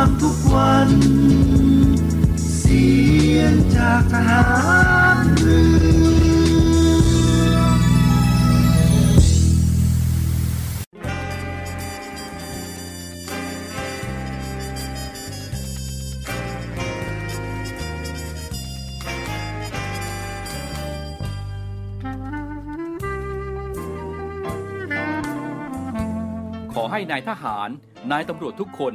ฟังทุกวัน เสียงจากทหารเรือขอให้นายทหาร นายตำรวจทุกคน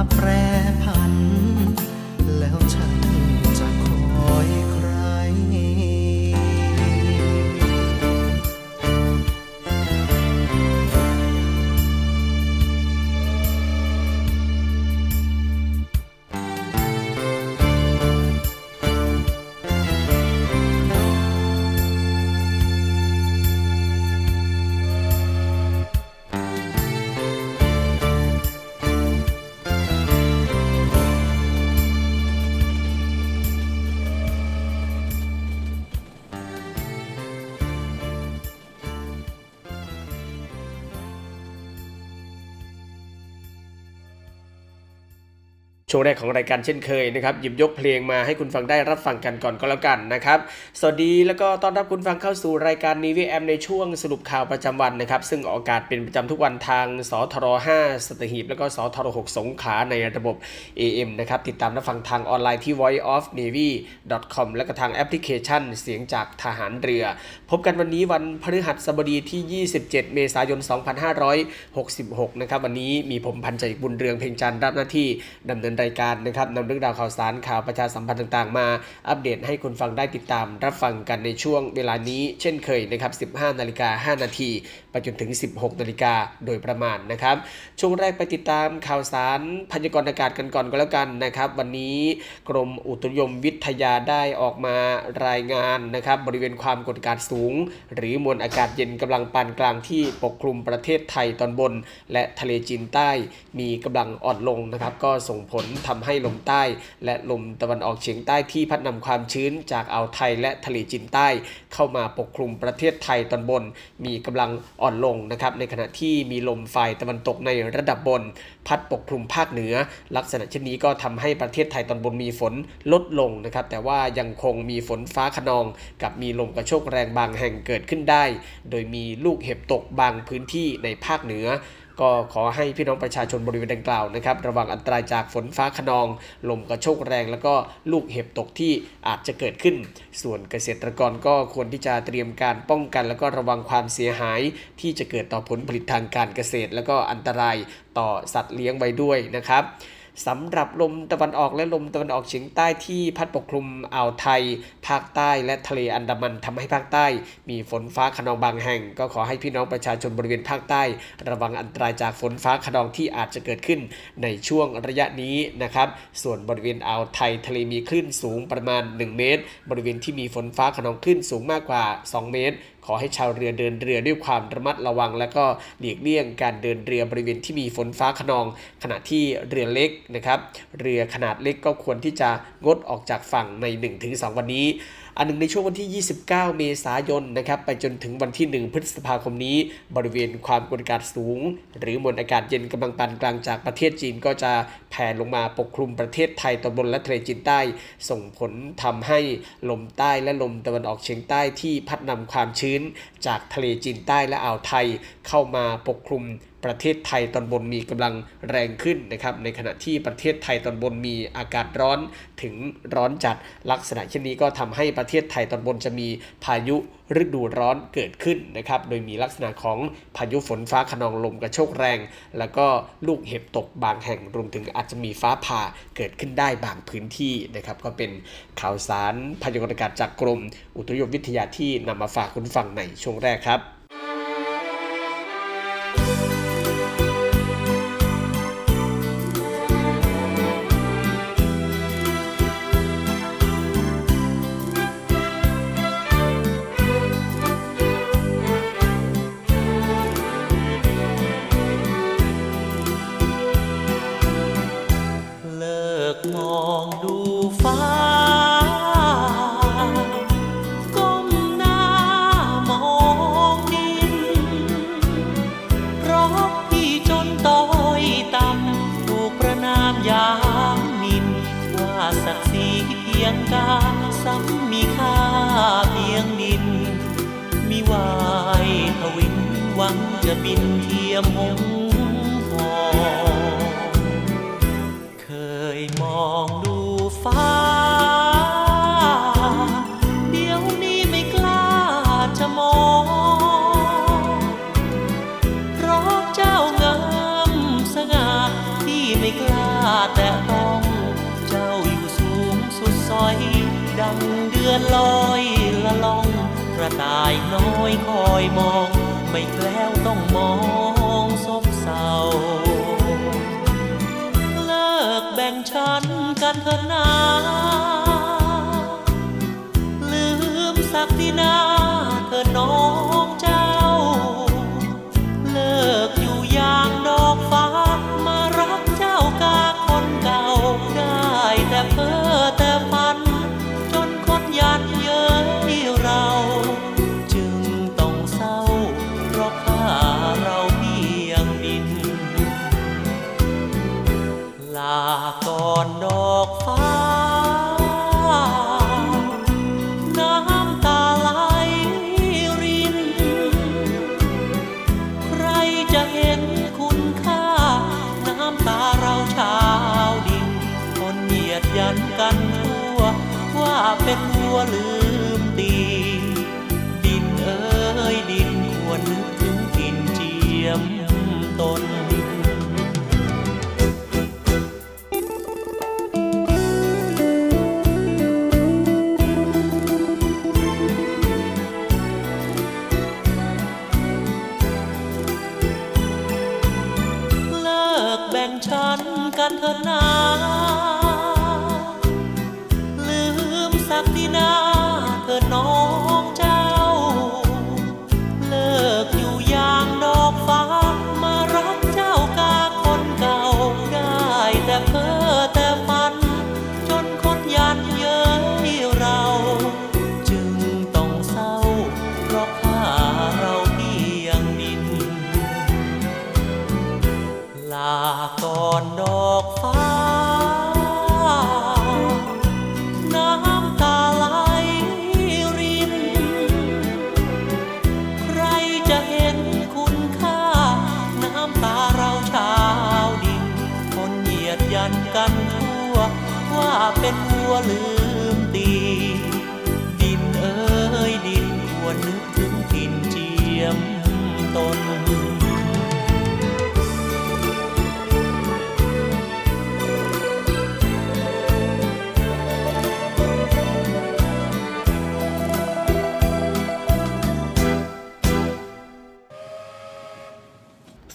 มาแปร ช่วงแรกของรายการเช่นเคยนะครับหยิบยกเพลงมาให้คุณฟังได้รับฟังกันก่อนก็แล้วกันนะครับ สวัสดีแล้วก็ต้อนรับคุณฟังเข้าสู่รายการนีวีแอมในช่วงสรุปข่าวประจำวันนะครับ ซึ่งออกอากาศเป็นประจำทุกวันทางสทร5สตหีบ แล้วก็สทร6สงขาในระบบ AM นะครับติดตามรับฟังทางออนไลน์ที่ voiceofnavy.com แล้วก็ทางแอปพลิเคชันเสียงจากทหารเรือ พบกันวันนี้วันพฤหัสบดีที่ 27 เมษายน 2566 นะครับวันนี้มีผมพันใจบุญเรืองเพ่งจันทร์รับหน้าที่ดำเนินรายการนะครับนำเรื่องราวข่าวสารข่าวประชาสัมพันธ์ต่างๆ มาอัปเดตให้คุณฟังได้ติดตามรับฟังกันในช่วงเวลานี้เช่นเคยนะครับ 15 นาฬิกา 5 นาทีไปจนถึง 16นาฬิกาโดยประมาณนะครับ ช่วงแรกไปติดตามข่าวสารพยากรณ์อากาศกันก่อนก็แล้วกันนะครับ วันนี้กรมอุตุนิยมวิทยาได้ออกมารายงานนะครับ บริเวณความกดอากาศสูง หรือมวลอากาศเย็นกำลังปานกลางที่ปกคลุมประเทศไทยตอนบน และทะเลจีนใต้มีกำลังอ่อนลงนะครับ ก็ส่งผลทำให้ลมใต้ และลมตะวันออกเฉียงใต้ที่พัดนำความชื้นจากอ่าวไทยและทะเลจีนใต้ เข้ามาปกคลุมประเทศไทยตอนบน มีกำลังอ่อนลงนะครับในขณะที่มีลมฝ่ายตะวันตกในระดับบน พัดปกคลุมภาคเหนือ ลักษณะเช่นนี้ก็ทำให้ประเทศไทยตอนบนมีฝนลดลงนะครับแต่ว่ายังคงมีฝนฟ้าขนอง กับมีลมกระโชกแรงบางแห่งเกิดขึ้นได้ โดยมีลูกเห็บตกบางพื้นที่ในภาคเหนือ ก็ขอให้พี่น้องประชาชนบริเวณดังกล่าวนะครับ ระวังอันตรายจากฝนฟ้าขนอง ลมกระโชกแรง แล้วก็ลูกเห็บตกที่อาจจะเกิดขึ้น ส่วนเกษตรกรก็ควรที่จะเตรียมการป้องกัน แล้วก็ระวังความเสียหายที่จะเกิดต่อผลผลิตทางการเกษตร แล้วก็อันตรายต่อสัตว์เลี้ยงไว้ด้วยนะครับ สำหรับลมตะวันออกและลมตะวันออกเฉียงใต้ที่พัดปกคลุมอ่าวไทย ภาคใต้และทะเลอันดามันทำให้ภาคใต้ มีฝนฟ้าขนองบางแห่ง ก็ขอให้พี่น้องประชาชนบริเวณภาคใต้ ระวังอันตรายจากฝนฟ้าขนองที่อาจจะเกิดขึ้นในช่วงระยะนี้นะครับ ส่วนบริเวณอ่าวไทยทะเลมีคลื่นสูงประมาณ 1 เมตร บริเวณที่มีฝนฟ้าขนองคลื่นสูงมากกว่า 2 เมตร อให้ชาวเรือเดินเรือด้วยความระมัดระวัง และก็หลีกเลี่ยงการเดินเรือบริเวณที่มีฝนฟ้าขนอง ขณะที่เรือเล็กนะครับ เรือขนาดเล็กก็ควรที่จะงดออกจากฝั่งใน 1-2 วันนี้ อันหนึ่งในช่วงวันที่ 29 เมษายนนะครับไปจนถึงวันที่ 1 พฤษภาคมนี้ บริเวณความกดอากาศสูง หรือมวลอากาศเย็นกำลังปานกลางจากประเทศจีนก็จะแผ่ลงมาปกคลุมประเทศไทยตอนบนและทะเลจีนใต้ ส่งผลทำให้ลมใต้และลมตะวันออกเฉียงใต้ที่พัดนำความชื้น จากทะเลจีนใต้และอ่าวไทยเข้ามาปกคลุม ประเทศไทยตอนบนมีกำลังแรงขึ้นนะครับ ในขณะที่ประเทศไทยตอนบนมีอากาศร้อนถึงร้อนจัดลักษณะเช่นนี้ก็ทำให้ประเทศไทยตอนบนจะมีพายุฤดูร้อนเกิดขึ้นนะครับ โดยมีลักษณะของพายุฝนฟ้าขนองลมกระโชกแรง แล้วก็ลูกเห็บตกบางแห่งรวมถึงอาจจะมีฟ้าผ่าเกิดขึ้นได้บางพื้นที่นะครับ ก็เป็นข่าวสารพยากรณ์อากาศจากกรม อุตุนิยมวิทยาที่นำมาฝากคุณฟังในช่วงแรกครับ จะบินเทียมหงทองเคยมองดูฟ้า เดี๋ยวนี้ไม่กล้าจะมอง เพราะเจ้างามสง่าที่ไม่กล้าแตะต้องเจ้าอยู่สูงสุดซอย ดังเดือนลอยละล่องกระต่ายน้อยคอยมอง ไม่แกล้วต้องมองซบเศร้า เลิกแบ่งฉันกันเถอะนาลืมสักทีนาเธอน้อง ม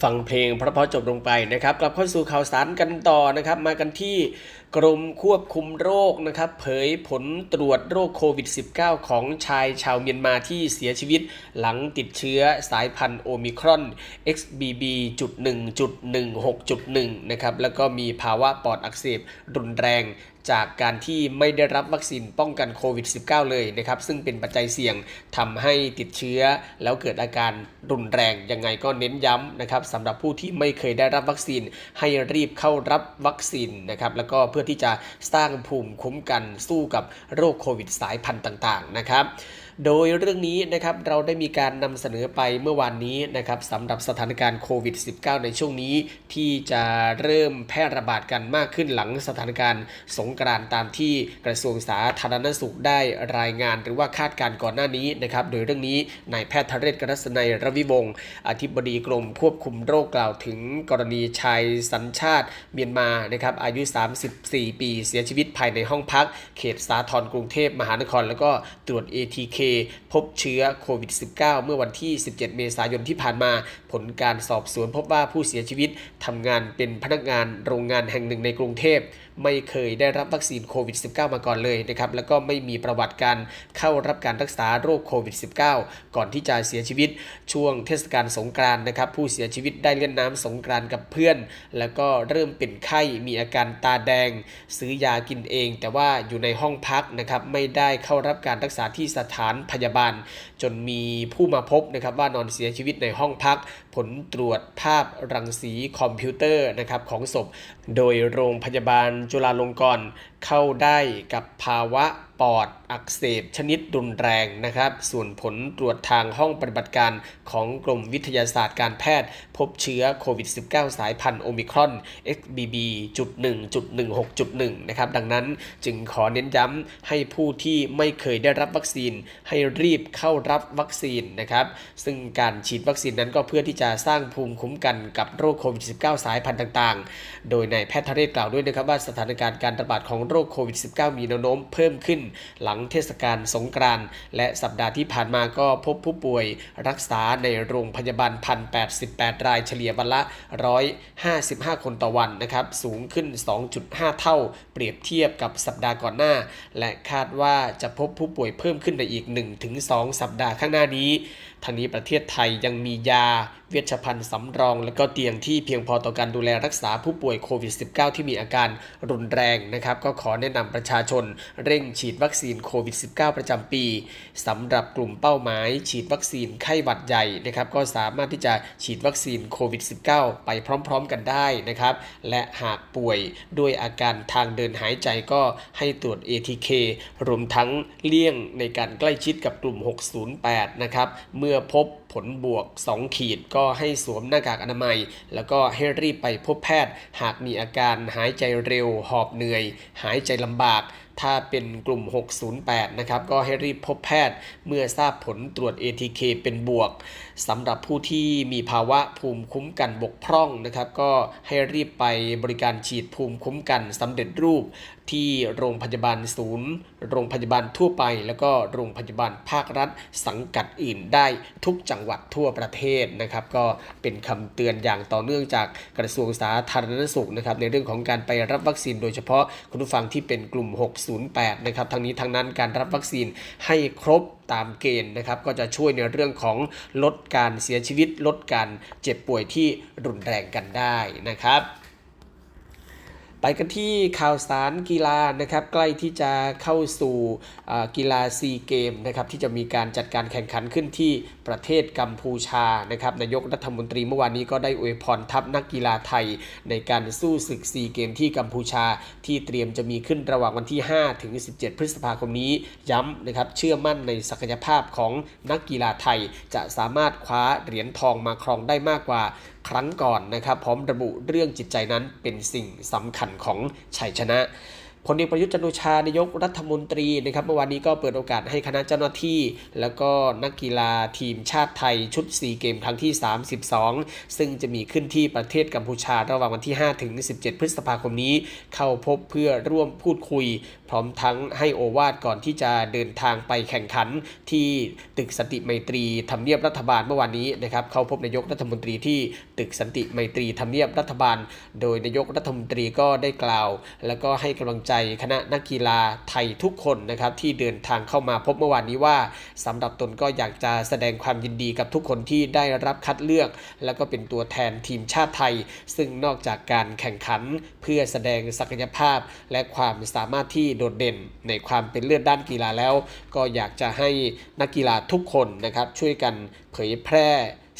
ฟังเพลงพราะๆจบลงไปนะครับ กลับเข้าสู่ข่าวสารกันต่อนะครับ มากันที่กรมควบคุมโรคนะครับ เผยผลตรวจโรคโควิด -19 ของชายชาวเมียนมาที่เสียชีวิตหลังติดเชื้อสายพันธุ์โอมิครอน XBB.1.16.1 นะครับ แล้วก็มีภาวะปอดอักเสบรุนแรง จากการที่ไม่ได้รับวัคซีนป้องกันโควิด -19 เลยนะครับ ซึ่งเป็นปัจจัยเสี่ยงทำให้ติดเชื้อ แล้วเกิดอาการรุนแรงยังไงก็เน้นย้ำนะครับสำหรับผู้ที่ไม่เคยได้รับวัคซีนให้รีบเข้ารับวัคซีนนะครับแล้วก็เพื่อที่จะสร้างภูมิคุ้มกันสู้กับโรคโควิดสายพันธุ์ต่าง ๆ นะครับ โดยเรื่องนี้นะครับเราได้มีการนำเสนอไปเมื่อวานนี้นะครับสำหรับสถานการณ์โควิด -19 ในช่วงนี้ ที่จะเริ่มแพร่ระบาดกันมากขึ้นหลังสถานการณ์สงกรานต์ตามที่กระทรวงสาธารณสุขได้รายงาน หรือว่าคาดการณ์ก่อนหน้านี้นะครับ โดยเรื่องนี้นายแพทย์ทเรศกรัศนัยรวิวงศ์อธิบดีกรมควบคุมโรคกล่าวถึงกรณีชายสัญชาติเมียนมานะครับอายุ 34 ปีเสียชีวิตภายในห้องพัก เขตสาทรกรุงเทพมหานคร แล้วก็ตรวจ ATK พบเชื้อโควิด -19 เมื่อวันที่ 17 เมษายนที่ผ่านมา ลการสอบสวนพบว่าผู้เสียชีวิตทำงานเป็นพนักงานโรงงานแห่งหนึ่งในกรุงเทพ ไม่เคยได้รับวัคซีนโควิด -19 มาก่อนเลยนะครับ แล้วก็ไม่มีประวัติการเข้ารับการรักษาโรคโควิด -19 ก่อนที่จะเสียชีวิตช่วงเทศกาลสงกรานต์นะครับ ผู้เสียชีวิตได้เล่นน้ำสงกรานต์กับเพื่อน แล้วก็เริ่มเป็นไข้มีอาการตาแดง ซื้อยากินเอง แต่ว่าอยู่ในห้องพักนะครับไม่ได้เข้ารับการรักษาที่สถานพยาบาล จนมีผู้มาพบนะครับว่านอนเสียชีวิตในห้องพัก ผลตรวจภาพรังสีคอมพิวเตอร์นะครับของศพ โดยโรงพยาบาลจุฬาลงกรณ์เข้าได้กับภาวะปอดอักเสบชนิดรุนแรงนะครับ ส่วนผลตรวจทางห้องปฏิบัติการของกรมวิทยาศาสตร์การแพทย์ พบเชื้อโควิด -19 สายพันธุ์โอมิครอน XBB.1.16.1 นะครับ ดังนั้นจึงขอเน้นย้ำให้ผู้ที่ไม่เคยได้รับวัคซีน ให้รีบเข้ารับวัคซีนนะครับ ซึ่งการฉีดวัคซีนนั้นก็เพื่อที่จะสร้างภูมิคุ้มกันกับโรคโควิด -19 สายพันธุ์ต่าง ๆ โดยนายแพทย์ทเรศกล่าวด้วยนะครับว่าสถานการณ์การระบาดของโรคโควิด -19 มีแนวโน้มเพิ่มขึ้น หลังเทศกาลสงกรานต์และสัปดาห์ที่ผ่านมาก็พบผู้ป่วยรักษาในโรงพยาบาล 1,088 รายเฉลี่ยวันละ 155 คนต่อวันนะครับสูงขึ้น 2.5 เท่า เปรียบเทียบกับสัปดาห์ก่อนหน้า และคาดว่าจะพบผู้ป่วยเพิ่มขึ้นในอีก 1-2 สัปดาห์ข้างหน้านี้ ทางนี้ประเทศไทยยังมียา เวชภัณฑ์สำรอง และก็เตียงที่เพียงพอต่อการดูแลรักษาผู้ป่วยโควิด -19 ที่มีอาการรุนแรงนะครับ ก็ขอแนะนำประชาชน เร่งฉีดวัคซีนโควิด -19 ประจำปีสำหรับกลุ่มเป้าหมาย ฉีดวัคซีนไข้หวัดใหญ่นะครับก็สามารถที่จะฉีดวัคซีนโควิด -19 ไปพร้อม ๆ กันได้นะครับและหากป่วยด้วยอาการทางเดินหายใจก็ให้ตรวจ ATK รวมทั้งเลี่ยงในการใกล้ชิดกับกลุ่ม 608 นะครับเมื่ออพบผลบวก 2 ขีดก็ให้สวมหน้ากากอนามัย แล้วก็ให้รีบไปพบแพทย์ หากมีอาการหายใจเร็ว หอบเหนื่อย หายใจลำบาก ถ้าเป็นกลุ่ม 608 นะครับ ก็ให้รีบพบแพทย์ เมื่อทราบผลตรวจ ATK เป็นบวก สำหรับผู้ที่มีภาวะภูมิคุ้มกันบกพร่องนะครับ ก็ให้รีบไปบริการฉีดภูมิคุ้มกันสำเร็จรูปที่โรงพยาบาลศูนย์ โรงพยาบาลทั่วไป แล้วก็โรงพยาบาลภาครัฐ สังกัดอื่นได้ทุกจังหวัดทั่วประเทศนะครับ ก็เป็นคำเตือนอย่างต่อเนื่องจากกระทรวงสาธารณสุขนะครับในเรื่องของการไปรับวัคซีน โดยเฉพาะคุณผู้ฟังที่เป็นกลุ่ม 608 นะครับทั้งนี้ทั้งนั้นการรับวัคซีนให้ครบตามเกณฑ์นะครับ ก็จะช่วยในเรื่องของลดการเสียชีวิตลดการเจ็บป่วยที่รุนแรงกันได้นะครับ ไปกันที่ข่าวสารกีฬานะครับใกล้ที่จะเข้าสู่กีฬาซีเกมนะครับที่จะมีการจัดการแข่งขันขึ้นที่ประเทศกัมพูชานะครับนายกรัฐมนตรีเมื่อวานนี้ก็ได้อวยพรทัพนักกีฬาไทย ในการสู้ศึกซีเกมที่กัมพูชาที่เตรียมจะมีขึ้นระหว่างวันที่ 5 ถึง 17 พฤษภาคมนี้ย้ำนะครับเชื่อมั่นในศักยภาพของนักกีฬาไทย จะสามารถคว้าเหรียญทองมาครองได้มากกว่า ครั้งก่อนนะครับพร้อมระบุเรื่องจิตใจนั้นเป็นสิ่งสำคัญของชัยชนะพลเอกประยุทธ์จันโอชานายกรัฐมนตรีนะครับเมื่อวานนี้ก็เปิดโอกาสให้คณะเจ้าหน้าที่ แล้วก็นักกีฬาทีมชาติไทยชุด 4 เกมครั้งที่ 32 ซึ่งจะมีขึ้นที่ประเทศกัมพูชาระหว่างวันที่ 5 ถึง 17 พฤษภาคมนี้ เข้าพบเพื่อร่วมพูดคุย พร้อมทั้งให้โอวาทก่อนที่จะเดินทางไปแข่งขันที่ตึกสติไมตรีทำเนียบรัฐบาลเมื่อวานนี้นะครับเข้าพบนายกรัฐมนตรีที่ตึกสันติไมตรีทำเนียบรัฐบาล โดยนายกรัฐมนตรีก็ได้กล่าว แล้วก็ให้กำลังใจคณะนักกีฬาไทยทุกคนนะครับที่เดินทางเข้ามาพบเมื่อวานนี้ว่าสำหรับตนก็อยากจะแสดงความยินดีกับทุกคนที่ได้รับคัดเลือก แล้วก็เป็นตัวแทนทีมชาติไทย ซึ่งนอกจากการแข่งขันเพื่อแสดงศักยภาพ และความสามารถที่โดดเด่นในความเป็นเลือดด้านกีฬาแล้ว ก็อยากจะให้นักกีฬาทุกคนนะครับช่วยกันเผยแพร่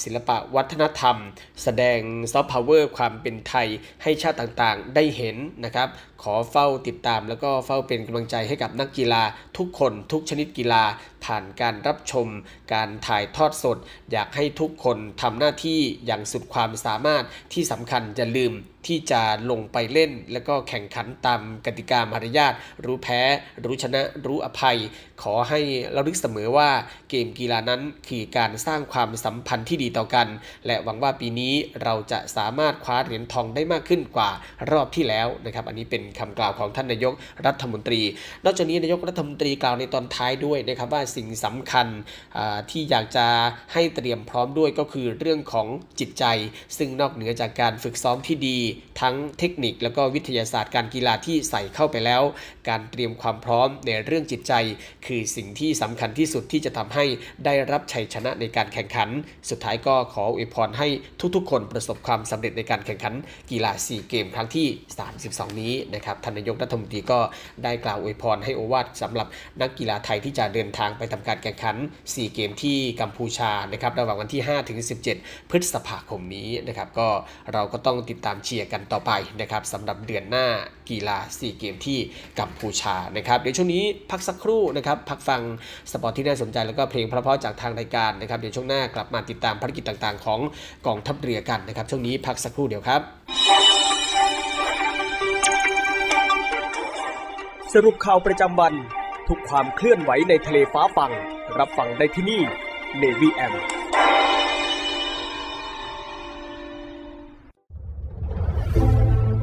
ศิลปะวัฒนธรรม แสดงซอฟต์พาวเวอร์ความเป็นไทยให้ชาติต่างๆ ได้เห็นนะครับ ขอเฝ้าติดตามแล้วก็เฝ้าเป็นกำลังใจให้กับนักกีฬา ทุกคนทุกชนิดกีฬา ผ่านการรับชม การถ่ายทอดสด อยากให้ทุกคนทำหน้าที่อย่างสุดความสามารถที่สำคัญจะลืม ที่จะลงไปเล่น แล้วก็แข่งขันตามกติกามารยาทรู้แพ้ รู้ชนะ รู้อภัย ขอให้เราลึกเสมอว่าเกมกีฬานั้นคือการสร้างความสัมพันธ์ที่ดีต่อกัน และหวังว่าปีนี้เราจะสามารถคว้าเหรียญทองได้มากขึ้นกว่ารอบที่แล้วนะครับ อันนี้เป็นคำกล่าวของท่านนายกรัฐมนตรี นอกจากนี้นายกรัฐมนตรีกล่าวในตอนท้ายด้วยนะครับว่าสิ่งสำคัญที่อยากจะให้เตรียมพร้อมด้วยก็คือเรื่องของจิตใจ ซึ่งนอกเหนือจากการฝึกซ้อมที่ดีทั้งเทคนิคแล้วก็วิทยาศาสตร์การกีฬาที่ใส่เข้าไปแล้ว การเตรียมความพร้อมในเรื่องจิตใจ คือสิ่งที่สำคัญที่สุดที่จะทำให้ได้รับชัยชนะในการแข่งขัน สุดท้ายก็ขออวยพรให้ทุกๆ คนประสบความสำเร็จในการแข่งขันกีฬาซีเกมส์ครั้งที่ 32 นี้นะครับท่านนายกรัฐมนตรีก็ได้กล่าวอวยพรให้โอวาทสำหรับนักกีฬาไทยที่จะเดินทางไปทำการแข่งขันซีเกมส์ที่กัมพูชานะครับระหว่างวันที่ 5 ถึง 17 พฤษภาคมนี้นะครับก็เราก็ต้องติดตามเชียร์กันต่อไปนะครับสำหรับเดือนหน้ากีฬาซีเกมส์ที่กัมพูชานะครับเดี๋ยวช่วงนี้พักสักครู่นะครับพักฟังสปอร์ตที่น่าสนใจแล้วก็เพลงเพราะๆจากทางรายการนะครับเดี๋ยวช่วงหน้ากลับมาติดตามภารกิจต่างๆ ของกองทัพเรือกันนะครับช่วงนี้พักสักครู่เดียวครับ สรุปข่าวประจำวัน ทุกความเคลื่อนไหวในทะเลฟ้าฟัง รับฟังได้ที่นี่ Navy M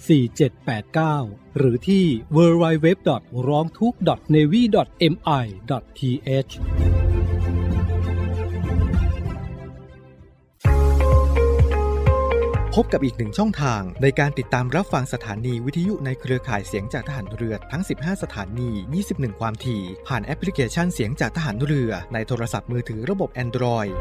4789 หรือที่ www. ร้องทุก navy mi th พบกับอีกหนึ่งช่องทางในการติดตามรับฟังสถานีวิทยุในเครือข่ายเสียงจากทหารเรือทั้ง 15 สถานี 21 ความถี่ ผ่านแอปพลิเคชันเสียงจากทหารเรือในโทรศัพท์มือถือระบบ Android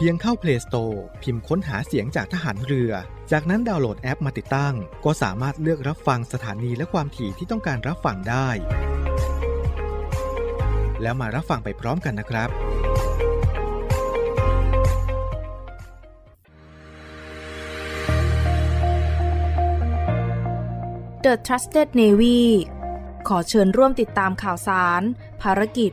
เพียงเข้า Play Store พิมพ์ค้นหาเสียงจากทหารเรือ จากนั้นดาวน์โหลดแอปมาติดตั้ง ก็สามารถเลือกรับฟังสถานีและความถี่ที่ต้องการรับฟังได้ แล้วมารับฟังไปพร้อมกันนะครับ The Trusted Navy ขอเชิญร่วมติดตามข่าวสาร ภารกิจ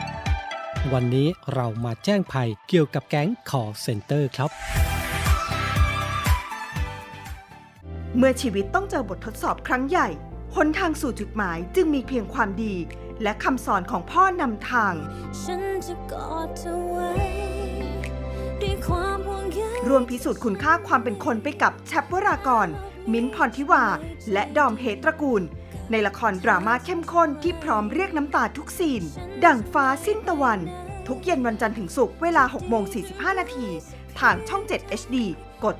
วันนี้เรามาแจ้งภัยเกี่ยวกับแก๊ง call center ครับ เมื่อชีวิตต้องเจอบททดสอบครั้งใหญ่หนทางสู่จุดหมายจึงมีเพียงความดี และคำสอนของพ่อนำทาง ฉันจะกอดเธอไว้ด้วยความห่วงใยรวมพิสูจน์คุณค่าความเป็นคนไปกับแชปวรากร มิ้นท์พรทิวา และดอมเฮตระกูล ในละครดราม่าเข้มข้นที่พร้อมเรียกน้ำตาทุกซีน ดั่งฟ้าสิ้นตะวัน ทุกเย็นวันจันทร์ถึงศุกร์เวลา 6 โมง 45 นาที ทางช่อง 7 HD กด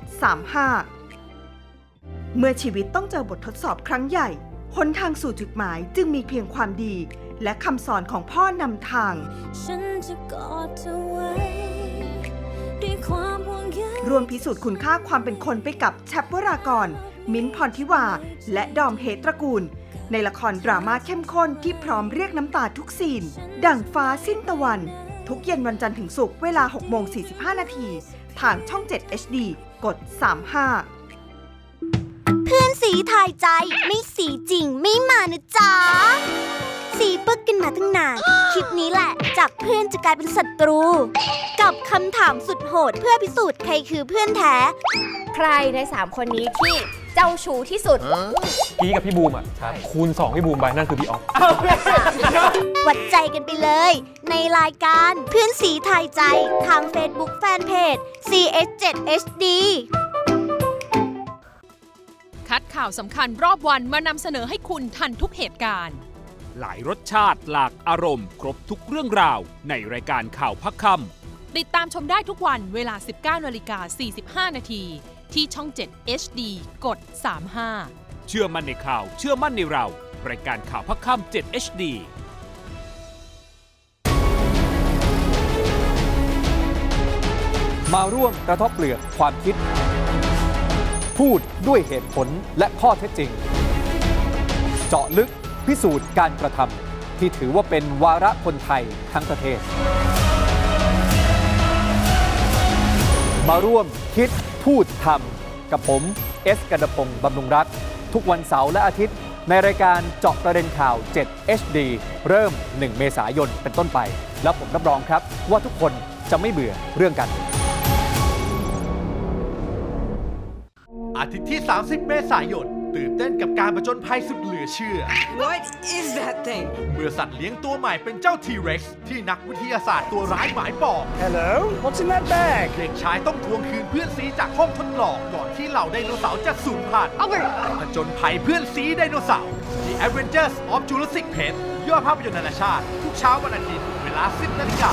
35 เมื่อชีวิตต้องเจอบททดสอบครั้งใหญ่หนทางสู่จุดหมายจึงมีเพียงความดี และคำสอนของพ่อนำทาง ฉันจะกอดเธอไว้ด้วยความห่วงใยรวมพิสูจน์คุณค่าความเป็นคนไปกับแชปวรากร มิ้นท์พรทิวา และดอมเฮตระกูล ในละครดราม่าเข้มข้นที่พร้อมเรียกน้ำตาทุกซีน ดั่งฟ้าสิ้นตะวัน ทุกเย็นวันจันทร์ถึงศุกร์เวลา 6 โมง 45 นาที ทางช่อง 7 HD กด 35 เพื่อนสีถ่ายใจไม่สีจริงไม่มานะจ๊ะ สีปึกกันมาตั้งนาน คลิปนี้แหละ จากเพื่อนจะกลายเป็นศัตรู กับคำถามสุดโหดเพื่อพิสูจน์ใครคือเพื่อนแท้ ใครใน 3 คนนี้ที่เจ้าชู้ที่สุด พี่กับพี่บูมอะคูณ 2 พี่บูมไปนั่นคือพี่ออฟวัดใจกันไปเลย ในรายการเพื่อนสีถ่ายใจ ทาง Facebook Fanpage CS7HD คัดข่าวสำคัญรอบวันมานำเสนอให้คุณทันทุกเหตุการณ์ หลายรสชาติหลากอารมณ์ ครบทุกเรื่องราว ในรายการข่าวพักคติดตามชมได้ทุกวันเวลา 19นาฬิกา45นาที ที่ช่อง 7 HD กด 35ำเชื่อมั่นในข่าว เชื่อมั่นในเรา รายการข่าวพักคำ7 HD มาร่วมกระทบเปลือกความคิด พูดด้วยเหตุผลและข้อเท็จจริง เจาะลึกพิสูจน์การกระทำที่ถือว่าเป็นวาระคนไทยทั้งประเทศ มาร่วมคิดพูดทำกับผมเอสกันดพงศ์บำรุงรัฐ ทุกวันเสาร์และอาทิตย์ ในรายการเจาะประเด็นข่าว 7 HD เริ่ม 1 เมษายนเป็นต้นไป แล้วผมรับรองครับ ว่าทุกคนจะไม่เบื่อเรื่องกัน อาทิตย์ที่ 30 เมษายน ตื่นเต้นกับการประจนภัยสุดเหลือเชื่อ What is that thing? เมื่อสัตว์เลี้ยงตัวใหม่เป็นเจ้า T-Rex ที่นักวิทยาศาสตร์ตัวร้ายหมายปอง Hello what's in that bag เด็กชายต้องทวงคืนเพื่อนซีจากห้องทดลองก่อนที่เหล่าไดโนเสาร์จะสูญพันธุ์ผจญภัยเพื่อนซีไดโนเสาร์ The Avengers of Jurassic Park ยอดภาพยนตร์นานาชาติ ทุกเช้าวันอาทิตย์เวลา 10นาฬิกา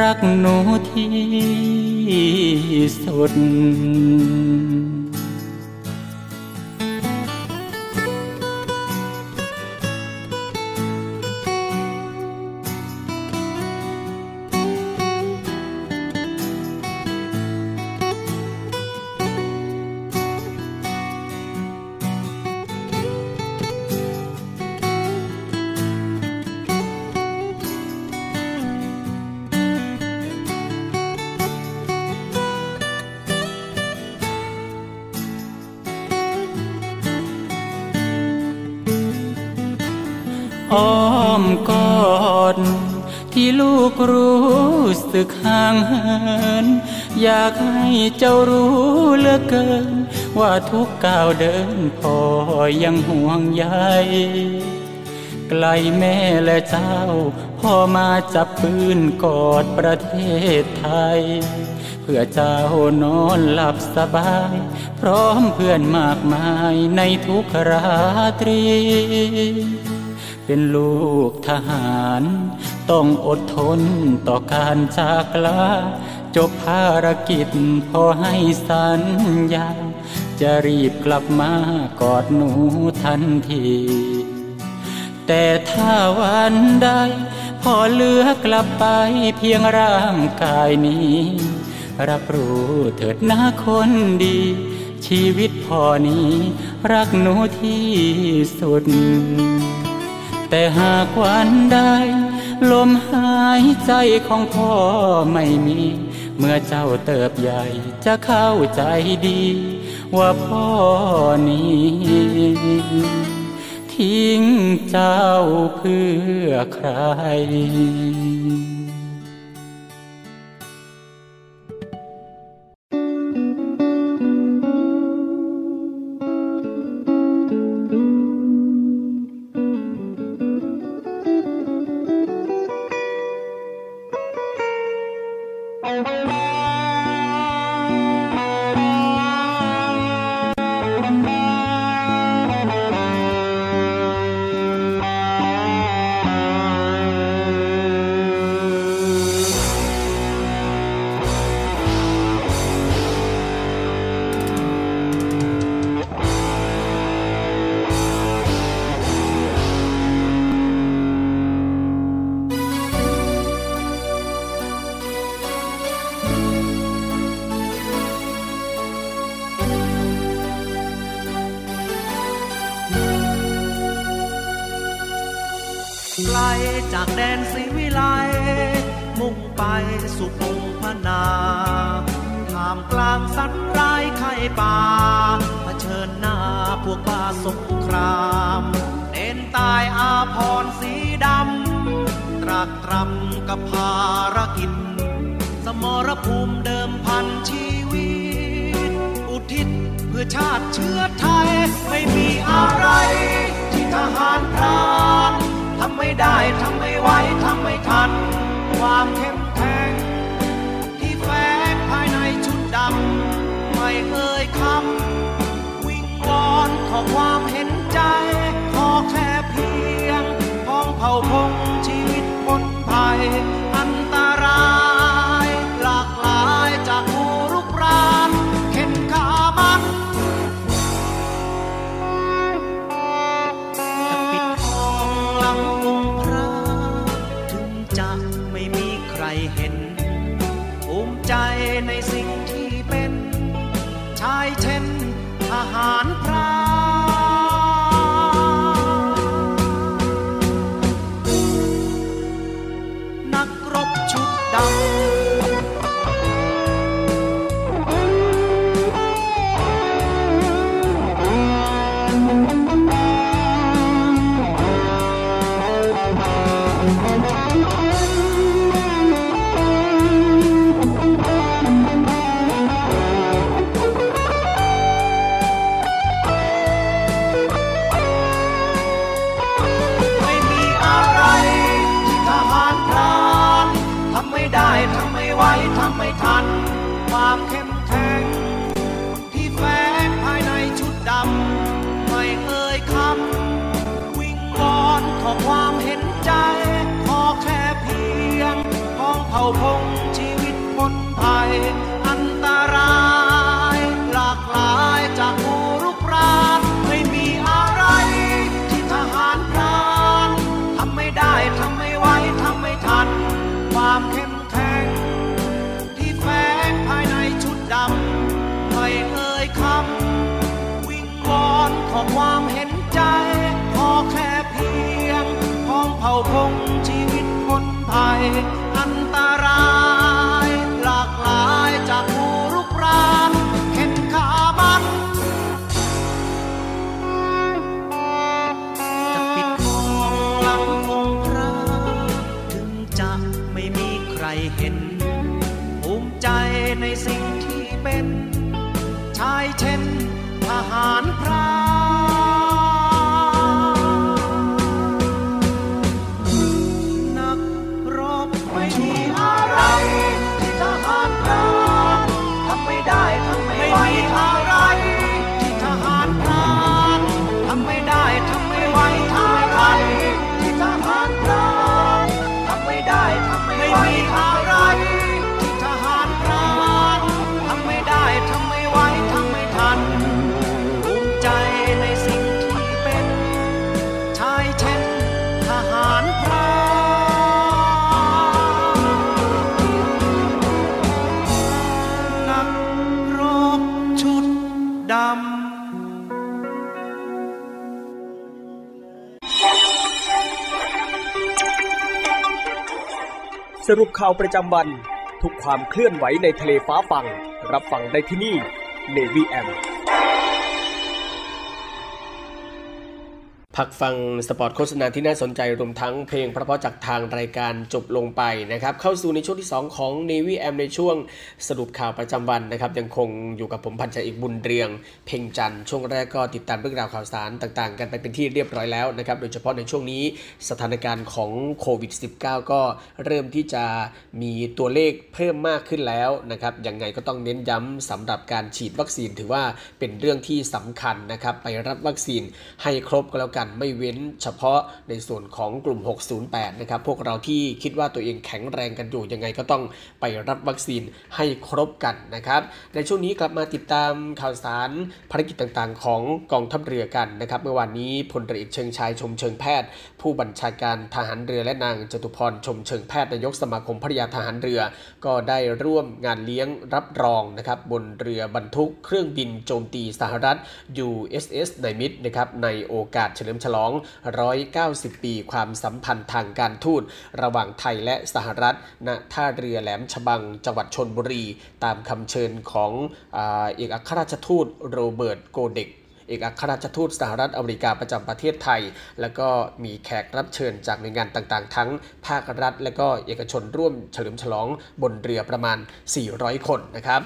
รักหนูที่สุดึกห่างเหินอยากให้เจ้ารู้เหลือเกิน ว่าทุกก้าวเดินพ่อยังห่วงใยไกลแม่และเจ้า พ่อมาจับปืนกอดประเทศไทย เพื่อเจ้านอนหลับสบาย พร้อมเพื่อนมากมายในทุกราตรี เป็นลูกทหาร ต้องอดทนต่อการจากลาจบภารกิจพอให้สัญญา จะรีบกลับมากอดหนูทันที แต่ถ้าวันใดพอเลือกลับไปเพียงร่างกายนี้ รับรู้เถิดนะคนดี ชีวิตพอนี้ รักหนูที่สุด แต่หากวันใด ลมหายใจของพ่อไม่มี เมื่อเจ้าเติบใหญ่จะเข้าใจดี ว่าพ่อนี้ทิ้งเจ้าเพื่อใคร วิไลมุ่งไปสู่พงพนาท่ามกลางสัตว์ร้ายไข่ป่าเผชิญหน้าพวกป่าสงครามเน้นตายอาพรสีดำ ตรากตรำกับภารกิจ สมรภูมิเดิมพันชีวิต อุทิศเพื่อชาติเชื้อไทย ไม่มีอะไรที่ทหารพราน ทำไม่ได้ทำไม่ไหวทำไม่ทัน ความเข้มแข็งที่แฝงภายในชุดดำไม่เอ่ยคำวิงวอนขอความเห็นใจ ขอแค่เพียงพ้องเผ่าพงชีวิตพ้นภัย ไม่ไหวทำไม่ทัน ความเข้มแข็ง ที่แฝงภายในชุดดำ ไม่เอ่ยคำ วิ่งวอนขอความเห็นใจ ขอแค่เพียง ของเผ่าพงชีวิตคนไทย สรุปข่าวประจำวัน ทุกความเคลื่อนไหวในทะเลฟ้าฝั่งรับฟังได้ที่นี่ Navy M พักฟังสปอร์ตโฆษณาที่น่าสนใจรวมทั้งเพลงเพราะๆจากทางรายการจบลงไปนะครับ เข้าสู่ในช่วงที่ 2 ของ Navy M ในช่วงสรุปข่าวประจำวันนะครับ ยังคงอยู่กับผมพันจ่าเอกบุญเรียง เพ่งจันทร์ช่วงแรกก็ติดตามเรื่องราวข่าวสารต่างๆ กันไปเป็นที่เรียบร้อยแล้วนะครับ โดยเฉพาะในช่วงนี้สถานการณ์ของโควิด -19 ก็เริ่มที่จะมีตัวเลขเพิ่มมากขึ้นแล้วนะครับยังไงก็ต้องเน้นย้ำสำหรับการฉีดวัคซีนถือว่าเป็นเรื่องที่สำคัญนะครับไปรับวัคซีนให้ครบก็แล้วกันไม่เว้นเฉพาะในส่วนของกลุ่ม 608 นะครับ พวกเราที่คิดว่าตัวเองแข็งแรงกันอยู่ยังไงก็ต้องไปรับวัคซีนให้ครบกันนะครับ ในช่วงนี้กลับมาติดตามข่าวสารภารกิจต่างๆ ของกองทัพเรือกันนะครับ เมื่อวานนี้พลเรือเอกเชิงชายชมเชิงแพทย์ ผู้บัญชาการทหารเรือและนางจตุพรชมเชิงแพทย์นายกสมาคมภริยาทหารเรือ ก็ได้ร่วมงานเลี้ยงรับรองนะครับบนเรือบรรทุกเครื่องบินโจมตีสหรัฐ USS ไนมิดนะครับในโอกาสเฉลิลิมฉลอง 190 ปีความสัมพันธ์ทางการทูต ระหว่างไทยและสหรัฐ ณ ท่าเรือแหลมฉบัง จังหวัดชนบุรี ตามคำเชิญของเอกอัครราชทูตโรเบิร์ตโกเด็กเอกอัครราชทูตสหรัฐอเมริกาประจำประเทศไทย แล้วก็มีแขกรับเชิญจากหน่วยงานต่างๆ ทั้งภาครัฐ และก็เอกชนร่วมเฉลิมฉลองบนเรือประมาณ 400 คนนะครับ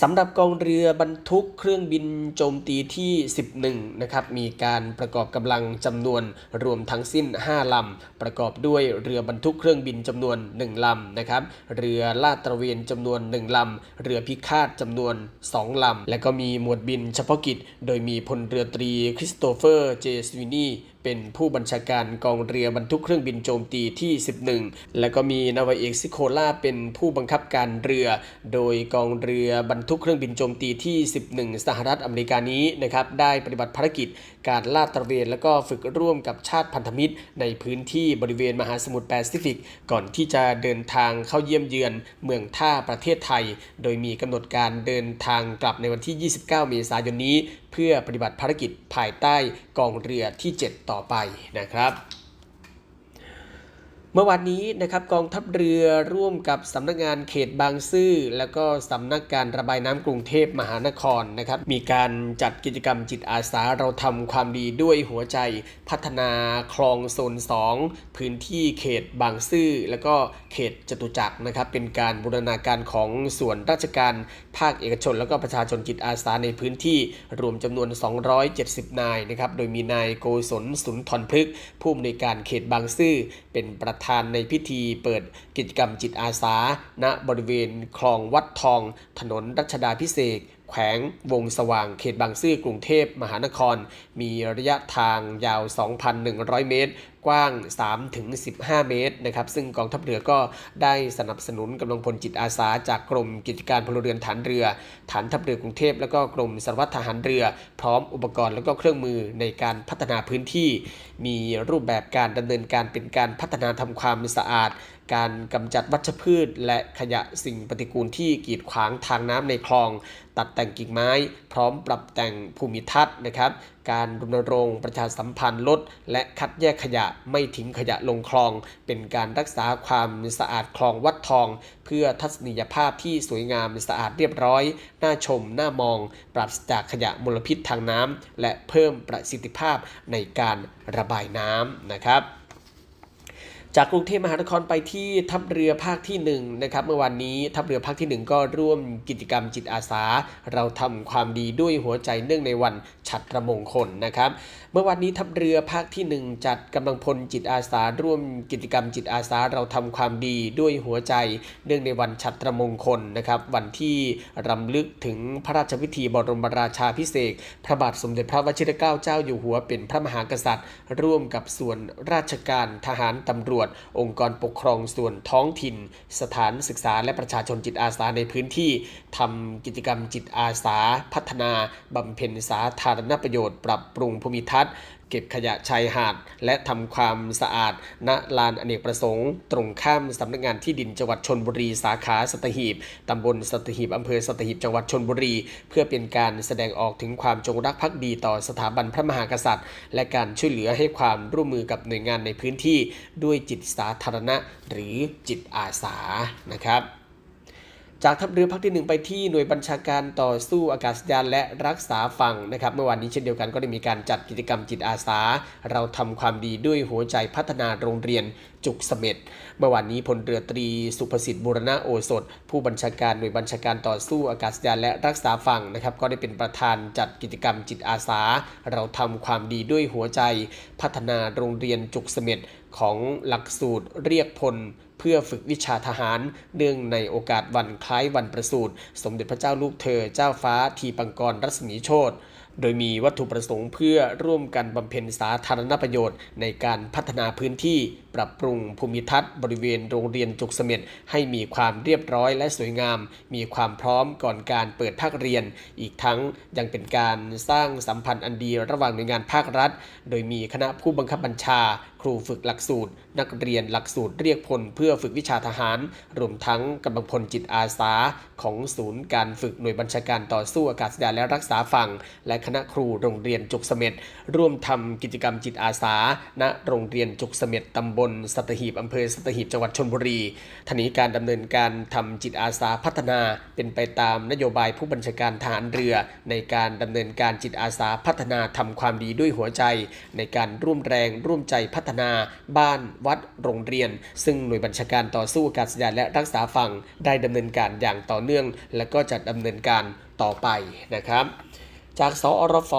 สำหรับกองเรือบรรทุกเครื่องบินโจมตีที่ 11 นะครับ มีการประกอบกำลังจำนวนรวมทั้งสิ้น 5 ลำ ประกอบด้วยเรือบรรทุกเครื่องบินจำนวน 1 ลำนะครับ เรือลาดตระเวนจำนวน 1 ลำ เรือพิฆาตจำนวน 2 ลำ และก็มีหมวดบินเฉพาะกิจ โดยมีพลเรือตรีคริสโตเฟอร์ เจสวีนี เป็นผู้บัญชาการกองเรือบรรทุกเครื่องบินโจมตีที่ 11 และก็มีนาวาเอกซิโคล่าเป็นผู้บังคับการเรือ โดยกองเรือบรรทุกเครื่องบินโจมตีที่ 11 สหรัฐอเมริกานี้นะครับได้ปฏิบัติภารกิจ การลาดตระเวนและก็ฝึกร่วมกับชาติพันธมิตร ในพื้นที่บริเวณมหาสมุทรแปซิฟิก ก่อนที่จะเดินทางเข้าเยี่ยมเยือนเมืองท่าประเทศไทย โดยมีกำหนดการเดินทางกลับในวันที่ 29 เมษายนนี้ เพื่อปฏิบัติภารกิจภายใต้กองเรือที่ 7 ต่อไปนะครับ เมื่อวานนี้นะครับกองทัพเรือร่วมกับสำนักงานเขตบางซื่อ แล้วก็สำนักการระบายน้ำกรุงเทพมหานครนะครับมีการจัดกิจกรรมจิตอาสาเราทำความดีด้วยหัวใจพัฒนาคลองโซน 2 พื้นที่เขตบางซื่อ แล้วก็เขตจตุจักรนะครับเป็นการบูรณาการของส่วนราชการภาคเอกชน แล้วก็ประชาชนจิตอาสาในพื้นที่รวมจำนวน 270 นายนะครับโดยมีนายโกศลสุนทรพฤกษ์ผู้อำนวยการเขตบางซื่อเป็นประทานในพิธีเปิดกิจกรรมจิตอาสา ณบริเวณคลองวัดทอง ถนนรัชดาพิเศษ แขวงวงสว่างเขตบางซื่อกรุงเทพมหานคร มีระยะทางยาว 2,100 เมตร กว้าง 3-15 เมตรนะครับซึ่งกองทัพเรือก็ได้สนับสนุนกำลังพลจิตอาสา จากกรมกิจการพลเรือนฐานเรือ ฐานทัพเรือกรุงเทพและก็กรมสารวัตรทหารเรือ พร้อมอุปกรณ์และก็เครื่องมือในการพัฒนาพื้นที่ มีรูปแบบการดำเนินการเป็นการพัฒนาทำความสะอาด การกำจัดวัชพืช และขยะสิ่งปฏิกูลที่กีดขวางทางน้ำในคลอง ตัดแต่งกิ่งไม้ พร้อมปรับแต่งภูมิทัศน์นะครับ การรณรงค์ประชาสัมพันธ์ลด และคัดแยกขยะไม่ทิ้งขยะลงคลอง เป็นการรักษาความสะอาดคลองวัดทอง เพื่อทัศนียภาพที่สวยงามสะอาดเรียบร้อย น่าชม น่ามอง ปราศจากขยะมลพิษทางน้ำและเพิ่มประสิทธิภาพในการระบายน้ำนะครับ จากกรุงเทพมหานครไปที่ทัพเรือภาคที่1นะครับเมื่อวานนี้ทัพเรือภาคที่ 1 ก็ร่วมกิจกรรมจิตอาสา เราทำความดีด้วยหัวใจเนื่องในวันฉัตรมงคลนะครับ เมื่อวันนี้ทัพเรือภาคที่ 1 จัดกำลังพลจิตอาสาร่วมกิจกรรมจิตอาสาเราทำความดีด้วยหัวใจ เนื่องในวันฉัตรมงคลนะครับ วันที่รำลึกถึงพระราชพิธีบรมราชาพิเศษพระบาทสมเด็จพระวชิรเกล้าเจ้าอยู่หัวเป็นพระมหากษัตริย์ ร่วมกับส่วนราชการทหารตำรวจ องค์กรปกครองส่วนท้องถิ่น สถานศึกษาและประชาชนจิตอาสาในพื้นที่ทำกิจกรรมจิตอาสา พัฒนาบำเพ็ญสาธารณประโยชน์ ปรับปรุงภูมิทัศน์เก็บขยะชายหาด และทำความสะอาด ณลานอเนกประสงค์ ตรงข้ามสำนักงานที่ดินจังหวัดชนบุรีสาขาสัตหีบตำบลสัตหีบอำเภอสัตหีบจังหวัดชนบุรี เพื่อเป็นการแสดงออกถึงความจงรักภักดีต่อสถาบันพระมหากษัตริย์ และการช่วยเหลือให้ความร่วมมือกับหน่วยงานในพื้นที่ ด้วยจิตสาธารณะ หรือจิตอาสานะครับ จากทัพเรือภาคที่ 1 ไปที่หน่วยบัญชาการต่อสู้อากาศยานและรักษาฝั่งนะครับเมื่อวานนี้เช่นเดียวกันก็ได้มีการจัดกิจกรรมจิตอาสา เราทำความดีด้วยหัวใจพัฒนาโรงเรียนจุกเสม็ดเมื่อวานนี้พลเรือตรีสุภสิทธิ์บูรณะโอสถ ผู้บัญชาการหน่วยบัญชาการต่อสู้อากาศยานและรักษาฝั่งนะครับก็ได้เป็นประธานจัดกิจกรรมจิตอาสา เราทำความดีด้วยหัวใจพัฒนาโรงเรียนจุกเสม็ดของหลักสูตรเรียกพล เพื่อฝึกวิชาทหาร เนื่องในโอกาสวันคล้ายวันประสูติสมเด็จพระเจ้าลูกเธอเจ้าฟ้าทีปังกรรัศมีโชตโดยมีวัตถุประสงค์เพื่อร่วมกันบำเพ็ญสาธารณประโยชน์ในการพัฒนาพื้นที่ ปรับปรุงภูมิทัศน์บริเวณโรงเรียนจุกเสม็ดให้มีความเรียบร้อยและสวยงาม มีความพร้อมก่อนการเปิดภาคเรียน อีกทั้งยังเป็นการสร้างสัมพันธ์อันดีระหว่างหน่วยงานภาครัฐ โดยมีคณะผู้บังคับบัญชา ครูฝึกหลักสูตร นักเรียนหลักสูตรเรียกพลเพื่อฝึกวิชาทหาร รวมทั้งกำลังพลจิตอาสาของศูนย์การฝึกหน่วยบัญชาการต่อสู้อากาศยานและรักษาฝั่ง และคณะครูโรงเรียนจุกเสม็ดร่วมทำกิจกรรมจิตอาสาณโรงเรียนจุกเสม็ดตำบลสัตหีบอำเภอสัตหีบจังหวัดชลบุรีทนี้การดำเนินการทำจิตอาสาพัฒนา เป็นไปตามนโยบายผู้บัญชาการทหารเรือ ในการดำเนินการจิตอาสาพัฒนาทำความดีด้วยหัวใจ ในการร่วมแรงร่วมใจพัฒนา บ้านวัดโรงเรียน ซึ่งหน่วยบัญชาการต่อสู้อากาศยานและรักษาฝั่งได้ดำเนินการอย่างต่อเนื่อง และก็จะดำเนินการต่อไปนะครับ จากสอรฟ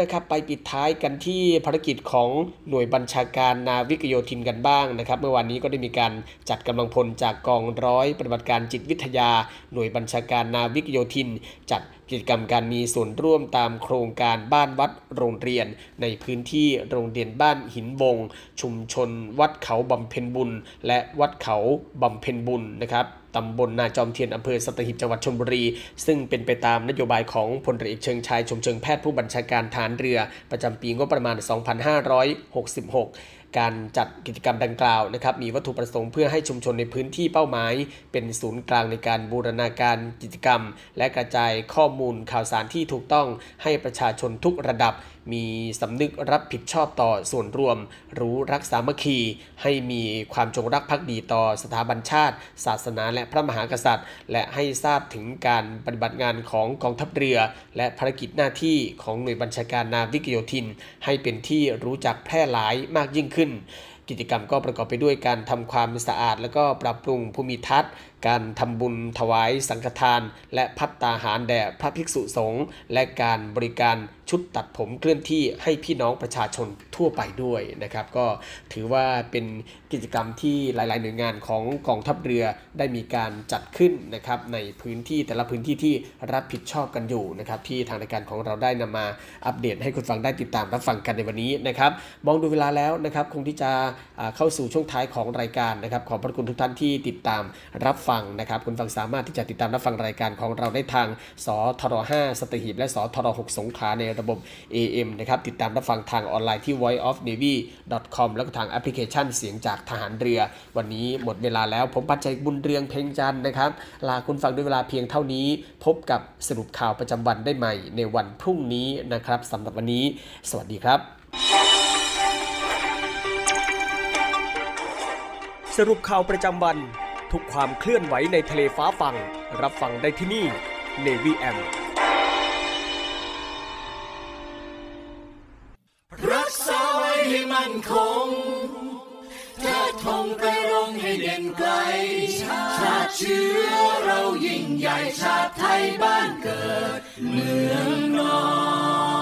นะครับไปปิดท้ายกันที่ภารกิจของหน่วยบัญชาการนาวิกโยธินกันบ้างนะครับ เมื่อวานนี้ก็ได้มีการจัดกำลังพลจากกองร้อยปฏิบัติการจิตวิทยา หน่วยบัญชาการนาวิกโยธิน จัด กิจกรรมการมีส่วนร่วมตามโครงการบ้านวัดโรงเรียน ในพื้นที่โรงเรียนบ้านหินวงชุมชน วัดเขาบำเพ็ญบุญ และวัดเขาบำเพ็ญบุญนะครับตำบลนาจอมเทียนอำเภอสัตหีบจังหวัดชลบุรี ซึ่งเป็นไปตามนโยบายของพลเรือเอกเชิงชายชมเชิงแพทย์ผู้บัญชาการฐานเรือ ประจำปีงบประมาณ 2566 การจัดกิจกรรมดังกล่าวนะครับมีวัตถุประสงค์เพื่อให้ชุมชนในพื้นที่เป้าหมาย เป็นศูนย์กลางในการบูรณาการกิจกรรม และกระจายข้อมูลข่าวสารที่ถูกต้องให้ประชาชนทุกระดับ มีสำนึกรับผิดชอบต่อส่วนรวม รู้รักสามัคคี ให้มีความจงรักภักดีต่อสถาบันชาติ ศาสนาและพระมหากษัตริย์ และให้ทราบถึงการปฏิบัติงานของกองทัพเรือ และภารกิจหน้าที่ของหน่วยบัญชาการนาวิกโยธิน ให้เป็นที่รู้จักแพร่หลายมากยิ่งขึ้น กิจกรรมก็ประกอบไปด้วยการทำความสะอาด และก็ปรับปรุงภูมิทัศน์การทำบุญถวายสังฆทาน และพัตตาหารแด่พระภิกษุสงฆ์และการบริการชุดตัดผมเคลื่อนที่ให้พี่น้องประชาชนทั่วไปด้วยนะครับ ก็ถือว่าเป็นกิจกรรมที่หลาย ๆ หน่วยงานของกองทัพเรือได้มีการจัดขึ้นนะครับในพื้นที่แต่ละพื้นที่ที่รับผิดชอบกันอยู่นะครับที่ทางรายการของเราได้นำมาอัปเดตให้คุณฟังได้ติดตามรับฟังกันในวันนี้นะครับมองดูเวลาแล้วนะครับคงที่จะเข้าสู่ช่วงท้ายของรายการนะครับขอบพระคุณทุกท่านที่ติดตามรับฟังนะครับ คุณฟังสามารถที่จะติดตามรับฟังรายการของเราได้ทางสทร5สตหีบและสทร6สงขาในระบบ AM นะครับ ติดตามรับฟังทางออนไลน์ที่ voiceofnavy.com แล้วก็ทางแอปพลิเคชันเสียงจากทหารเรือ วันนี้หมดเวลาแล้ว ผมปัจจัยบุญเรืองเพ่งจันนะครับ ลาคุณฟังด้วยเวลาเพียงเท่านี้ พบกับสรุปข่าวประจำวันได้ใหม่ในวันพรุ่งนี้นะครับสำหรับวันนี้ สวัสดีครับ สรุปข่าวประจำวัน ทุกความเคลื่อนไหวในทะเลฟ้าฟัง รับฟังได้ที่นี่ Navy M รักษาไว้ให้มั่นคงเทิดธงไปรงให้เด่นไกล ชาติเชื้อเรายิ่งใหญ่ชาติไทยบ้านเกิดเมืองนอน